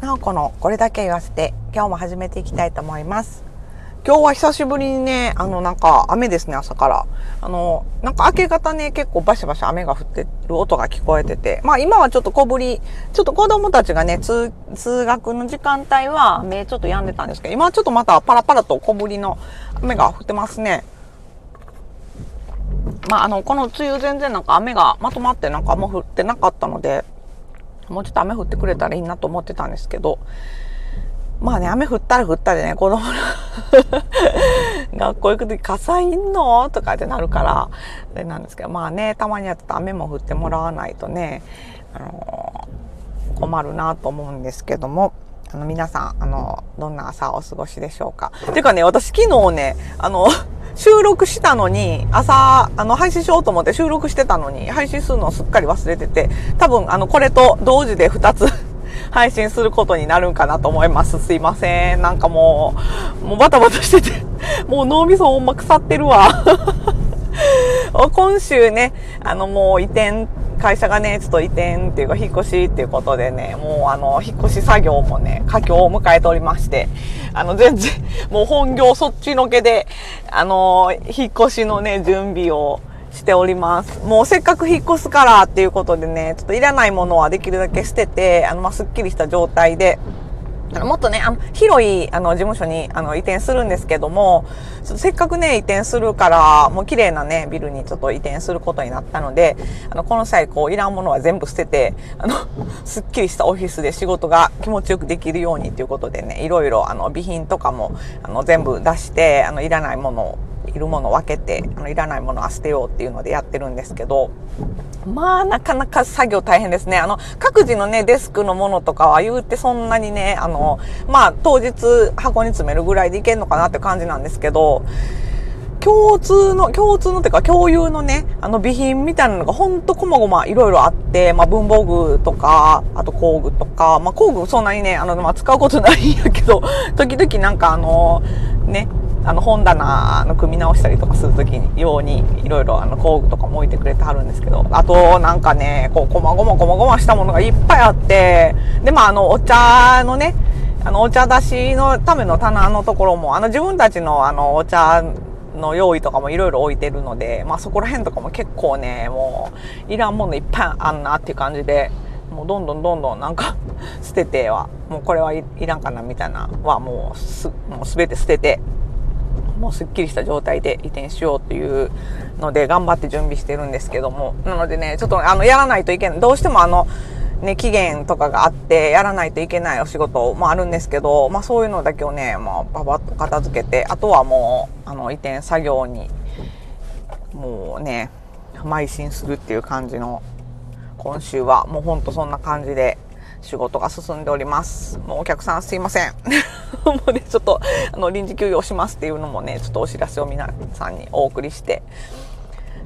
なおこのこれだけ言わせて今日も始めていきたいと思います。今日は久しぶりにねあのなんか雨ですね朝から。あのなんか明け方ね結構バシバシ雨が降ってる音が聞こえてて。まあ今はちょっと小ぶりちょっと子供たちがね通通学の時間帯は雨ちょっと止んでたんですけど今はちょっとまたパラパラと小ぶりの雨が降ってますね。まあ、あの、この梅雨全然なんか雨がまとまってなんかもう降ってなかったので、もうちょっと雨降ってくれたらいいなと思ってたんですけど、まあね、雨降ったら降ったでね、子供の 学校行くとき傘いんの？とかってなるから、あれなんですけど、まあね、たまにやったら雨も降ってもらわないとね、あのー、困るなと思うんですけども、あの、皆さん、あの、どんな朝お過ごしでしょうか。ていうかね、私昨日ね、あの、収録したのに、朝、あの、配信しようと思って収録してたのに、配信するのをすっかり忘れてて、多分、あの、これと同時で2つ 配信することになるんかなと思います。すいません。なんかもう、もうバタバタしてて、もう脳みそほんま腐ってるわ。今週ね、あのもう移転会社がね、ちょっと移転っていうか、引っ越しっていうことでね、もうあの、引っ越し作業もね、佳境を迎えておりまして、あの、全然、もう本業そっちのけで、あの、引っ越しのね、準備をしております。もうせっかく引っ越すからっていうことでね、ちょっといらないものはできるだけ捨てて、あの、ま、すっきりした状態で、もっとね、あの、広い、あの、事務所に、あの、移転するんですけども、せっかくね、移転するから、もう綺麗なね、ビルにちょっと移転することになったので、あの、この際、こう、いらんものは全部捨てて、あの、すっきりしたオフィスで仕事が気持ちよくできるようにということでね、いろいろ、あの、備品とかも、あの、全部出して、あの、いらないものをいるものを分けてあのいらないものは捨てようっていうのでやってるんですけどまあなかなか作業大変ですね。あの各自のねデスクのものとかは言うてそんなにねあのまあ当日箱に詰めるぐらいでいけるのかなって感じなんですけど共通の、共通のっていうか共有のね、あの備品みたいなのがほんとこまごまいろいろあって、まあ文房具とか、あと工具とか、まあ工具そんなにね、あの、まあ使うことないんやけど、時々なんかあの、ね、あの本棚の組み直したりとかする時にようにいろいろあの工具とかも置いてくれてはるんですけどあとなんかねこうこまごまこまごましたものがいっぱいあってでまああのお茶のねあのお茶出しのための棚のところもあの自分たちのあのお茶の用意とかもいろいろ置いてるので、まあ、そこら辺とかも結構ねもういらんものいっぱいあんなっていう感じでもうどんどんどんどんなんか 捨ててはもうこれはいらんかなみたいなはもうすもう全て捨ててもうすっきりした状態で移転しようっていうので頑張って準備してるんですけども。なのでねちょっとあのやらないといけない。どうしてもあのね、期限とかがあってやらないといけないお仕事もあるんですけど、まあそういうのだけをね、まあパパッと片付けて、あとはもう、あの移転作業に、もうね、邁進するっていう感じの、今週はもうほんとそんな感じで仕事が進んでおります。もうお客さんすいません。もうね、ちょっと、あの、臨時休業しますっていうのもね、ちょっとお知らせを皆さんにお送りして、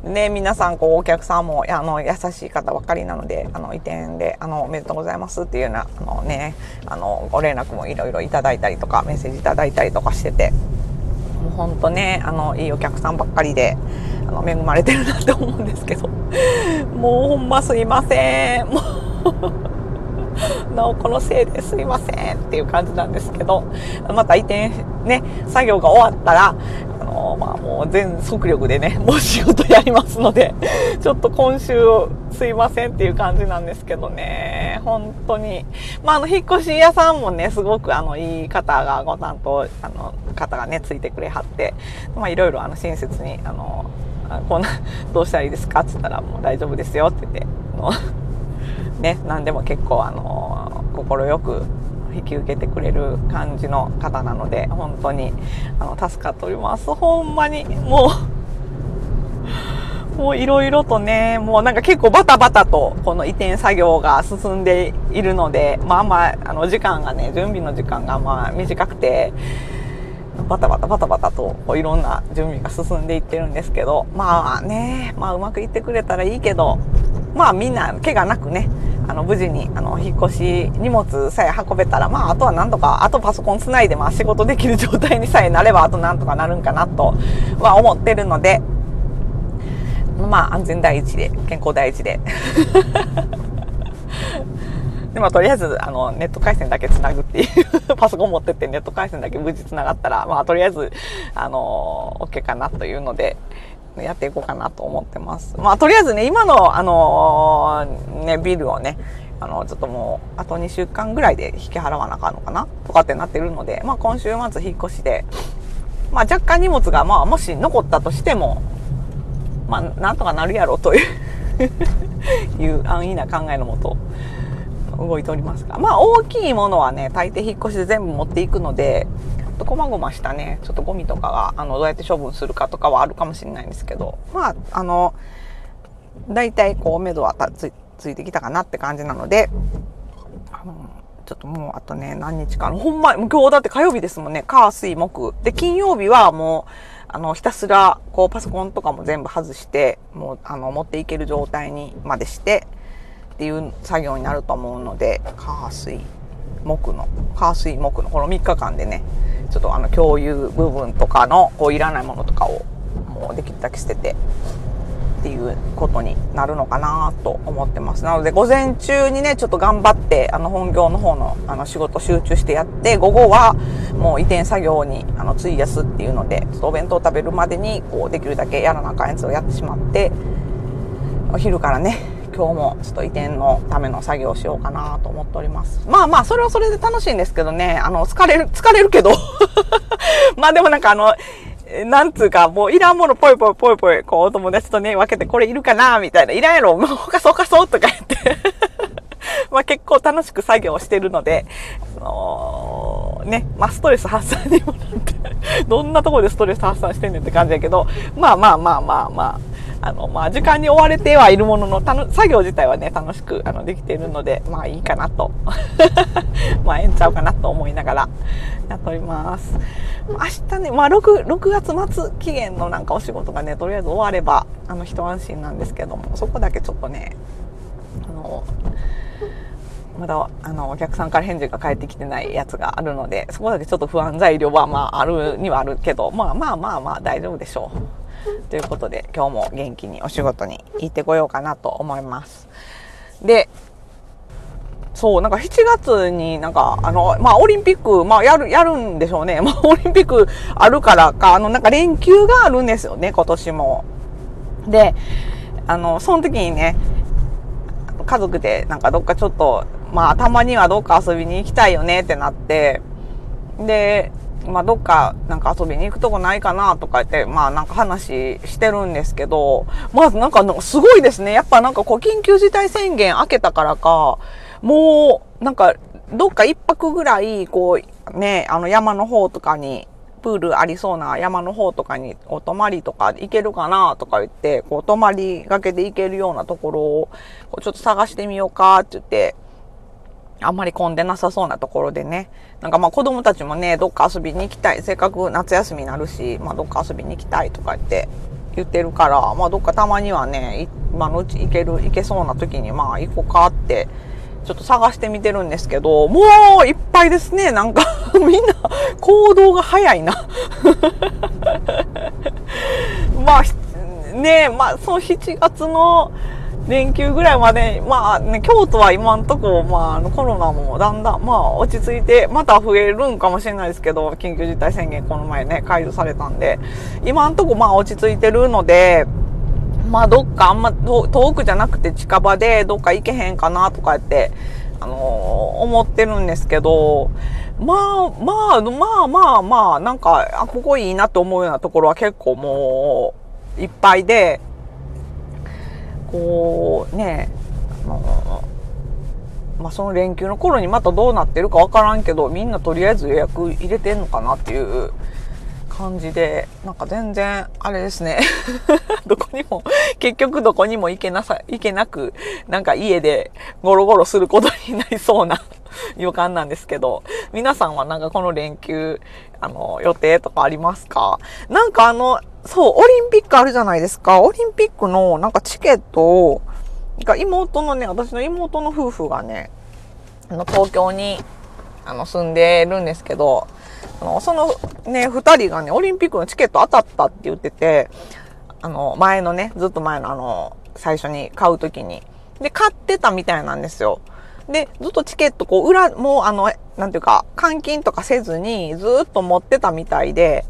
ね、皆さん、こう、お客さんも、あの、優しい方ばかりなので、あの、移転で、あの、おめでとうございますっていうような、あのね、あの、ご連絡もいろいろいただいたりとか、メッセージいただいたりとかしてて、もうほんとね、あの、いいお客さんばっかりで、あの、恵まれてるなって思うんですけど、もうほんますいません。もうなおこのせいですいませんっていう感じなんですけど、また移転ね、作業が終わったら、あのまあもう全速力でね、もう仕事やりますので、ちょっと今週すいませんっていう感じなんですけどね、本当に。まああの、引っ越し屋さんもね、すごくあの、いい方が、ご担当、あの、方がね、ついてくれはって、まあいろいろあの、親切に、あの、こんな、どうしたらいいですかって言ったら、もう大丈夫ですよって言って、ね、何でも結構あの快く引き受けてくれる感じの方なので本当にあの助かっております。ほんまにもうもういろいろとねもうなんか結構バタバタとこの移転作業が進んでいるのでまあまああの時間がね準備の時間がまあ短くてバタバタバタバタとこういろんな準備が進んでいってるんですけどまあねまあうまくいってくれたらいいけどまあみんな怪我なくねあの無事にあの引っ越し荷物さえ運べたらまああとはなんとかあとパソコンつないでまあ仕事できる状態にさえなればあとなんとかなるんかなとは思ってるのでまあ安全第一で健康第一で。で、まあ、とりあえず、あの、ネット回線だけ繋ぐっていうパソコン持ってってネット回線だけ無事繋がったら、まあ、とりあえず、あの、OK かなというので、やっていこうかなと思ってます。まあ、とりあえずね、今の、あのね、ビルをね、あの、ちょっともう、あと2週間ぐらいで引き払わなあかんのかな？とかってなってるので、まあ、今週末引っ越しで、まあ、若干荷物が、まあ、もし残ったとしても、まあ、なんとかなるやろという いう安易な考えのもと、動いておりますが。まあ、大きいものはね、大抵引っ越しで全部持っていくので、とこまごましたね、ちょっとゴミとかが、あの、どうやって処分するかとかはあるかもしれないんですけど、まあ、あの、大体こう、目処はつついてきたかなって感じなので、あの、ちょっともうあとね、何日か、ほんま、今日だって火曜日ですもんね、火、水、木。で、金曜日はもう、あの、ひたすら、こう、パソコンとかも全部外して、もう、あの、持っていける状態にまでして、っていう作業になると思うので、火、水、木の、火、水、木のこの3日間でね、ちょっとあの共有部分とかのこういらないものとかをもうできるだけ捨ててっていうことになるのかなと思ってます。なので午前中にね、ちょっと頑張ってあの本業の方のあの仕事集中してやって、午後はもう移転作業にあの費やすっていうので、ちょっとお弁当食べるまでにこうできるだけやらなあかんやつをやってしまって、お昼からね、今日もちょっと移転のための作業をしようかなと思っております。まあまあ、それはそれで楽しいんですけどね、あの、疲れる、疲れるけど。まあでもなんかあの、なんつうか、もういらんものぽいぽいぽいぽい、こうお友達とね、分けてこれいるかなみたいな、いらんやろ、もうほかそうかそうとか言って。まあ結構楽しく作業してるので、あのー、ね、まあストレス発散にもなってどんなところでストレス発散してんねんって感じやけど、まあまあまあまあまあ、あの、まあ、時間に追われてはいるものの、作業自体はね、楽しく、あの、できているので、まあ、いいかなと。まあ、ええんちゃうかなと思いながら、やっております。明日ね、まあ、6、6月末期限のなんかお仕事がね、とりあえず終われば、あの、一安心なんですけども、そこだけちょっとね、あの、まだあのお客さんから返事が返ってきてないやつがあるのでそこだけちょっと不安材料はまああるにはあるけどまあまあまあまあ大丈夫でしょう。ということで、今日も元気にお仕事に行ってこようかなと思います。で、そう、なんか7月になんか、あの、まあ、オリンピック、まあ、やる、やるんでしょうね。まあ、オリンピックあるからか、あの、なんか連休があるんですよね、今年も。で、あの、その時にね、家族でなんかどっかちょっと、まあ、たまにはどっか遊びに行きたいよねってなって、で、まあ、どっかなんか遊びに行くとこないかなとか言って、まあなんか話してるんですけど、まずなんかすごいですね。やっぱなんかこう緊急事態宣言明けたからか、もうなんかどっか一泊ぐらいこうね、あの山の方とかにプールありそうな山の方とかにお泊まりとか行けるかなとか言って、こう泊まりがけで行けるようなところをちょっと探してみようかって言って、あんまり混んでなさそうなところでね。なんかまあ子供たちもね、どっか遊びに行きたい。せっかく夏休みになるし、まあどっか遊びに行きたいとか言って言ってるから、まあどっかたまにはね、今のうち行ける、行けそうな時にまあ行こうかって、ちょっと探してみてるんですけど、もういっぱいですね。なんか みんな行動が早いな まあ、ねまあその7月の、連休ぐらいまで、まあね、京都は今んとこ、まあ、コロナもだんだん、まあ、落ち着いて、また増えるんかもしれないですけど、緊急事態宣言この前ね、解除されたんで、今んとこ、まあ、落ち着いてるので、まあ、どっかあんま遠くじゃなくて近場でどっか行けへんかなとかって、あのー、思ってるんですけど、まあ、まあ、まあまあまあ、なんか、あ、ここいいなと思うようなところは結構もう、いっぱいで、こうねあのまあ、その連休の頃にまたどうなってるかわからんけどみんなとりあえず予約入れてんのかなっていう感じでなんか全然あれですね。どこにも結局どこにも行けなさ行けなくなんか家でゴロゴロすることになりそうな予感なんですけど皆さんはなんかこの連休あの予定とかありますか？なんかあのそう、オリンピックあるじゃないですか。オリンピックのなんかチケットを、が妹のね、私の妹の夫婦がね、あの東京にあの住んでるんですけど、あのそのね、二人がね、オリンピックのチケット当たったって言ってて、あの、前のね、ずっと前のあの、最初に買うときに。で、買ってたみたいなんですよ。で、ずっとチケット、こう、裏、もう、あの、なんていうか、換金とかせずに、ずっと持ってたみたいで、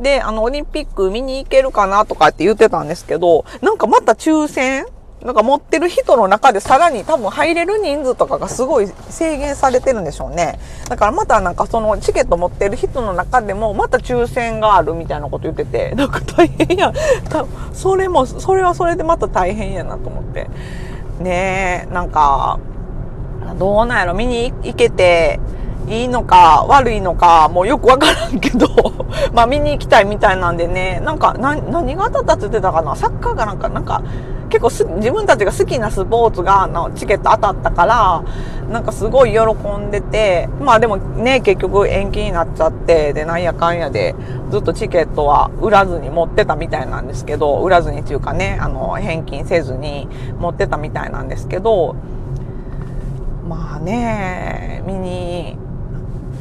で、あの、オリンピック見に行けるかなとかって言ってたんですけど、なんかまた抽選なんか持ってる人の中でさらに多分入れる人数とかがすごい制限されてるんでしょうね。だからまたなんかそのチケット持ってる人の中でもまた抽選があるみたいなこと言ってて、なんか大変や。それも、それはそれでまた大変やなと思って。ねえ、なんか、どうなんやろ見に行けて、いいのか悪いのかもうよくわからんけど まあ見に行きたいみたいなんでね、なんか何が当たったって言ってたかな？サッカーかなんか、なんか結構自分たちが好きなスポーツがのチケット当たったから、なんかすごい喜んでて、まあでもね、結局延期になっちゃって、で、なんやかんやで、ずっとチケットは売らずに持ってたみたいなんですけど、売らずにっていうかね、あの、返金せずに持ってたみたいなんですけど、まあね、見に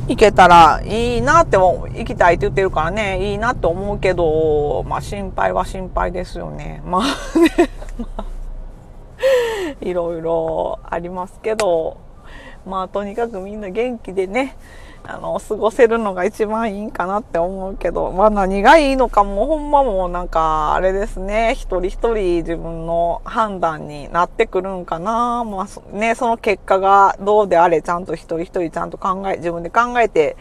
行けたらいいなっても、行きたいって言ってるからね、いいなって思うけど、まあ心配は心配ですよね。まあね、まあ、いろいろありますけど、まあとにかくみんな元気でね、あの、過ごせるのが一番いいんかなって思うけど、まあ何がいいのかもほんまもうなんか、あれですね、一人一人自分の判断になってくるんかな。まあね、その結果がどうであれ、ちゃんと一人一人ちゃんと考え、自分で考えて、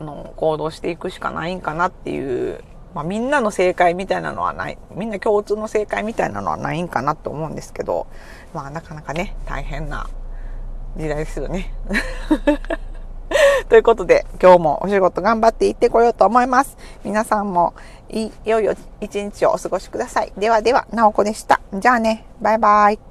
あの、行動していくしかないんかなっていう、まあみんなの正解みたいなのはない、みんな共通の正解みたいなのはないんかなと思うんですけど、まあなかなかね、大変な時代ですよね。ということで、今日もお仕事頑張って行ってこようと思います。皆さんもいよいよ一日をお過ごしください。ではでは、なおこでした。じゃあね、バイバイ。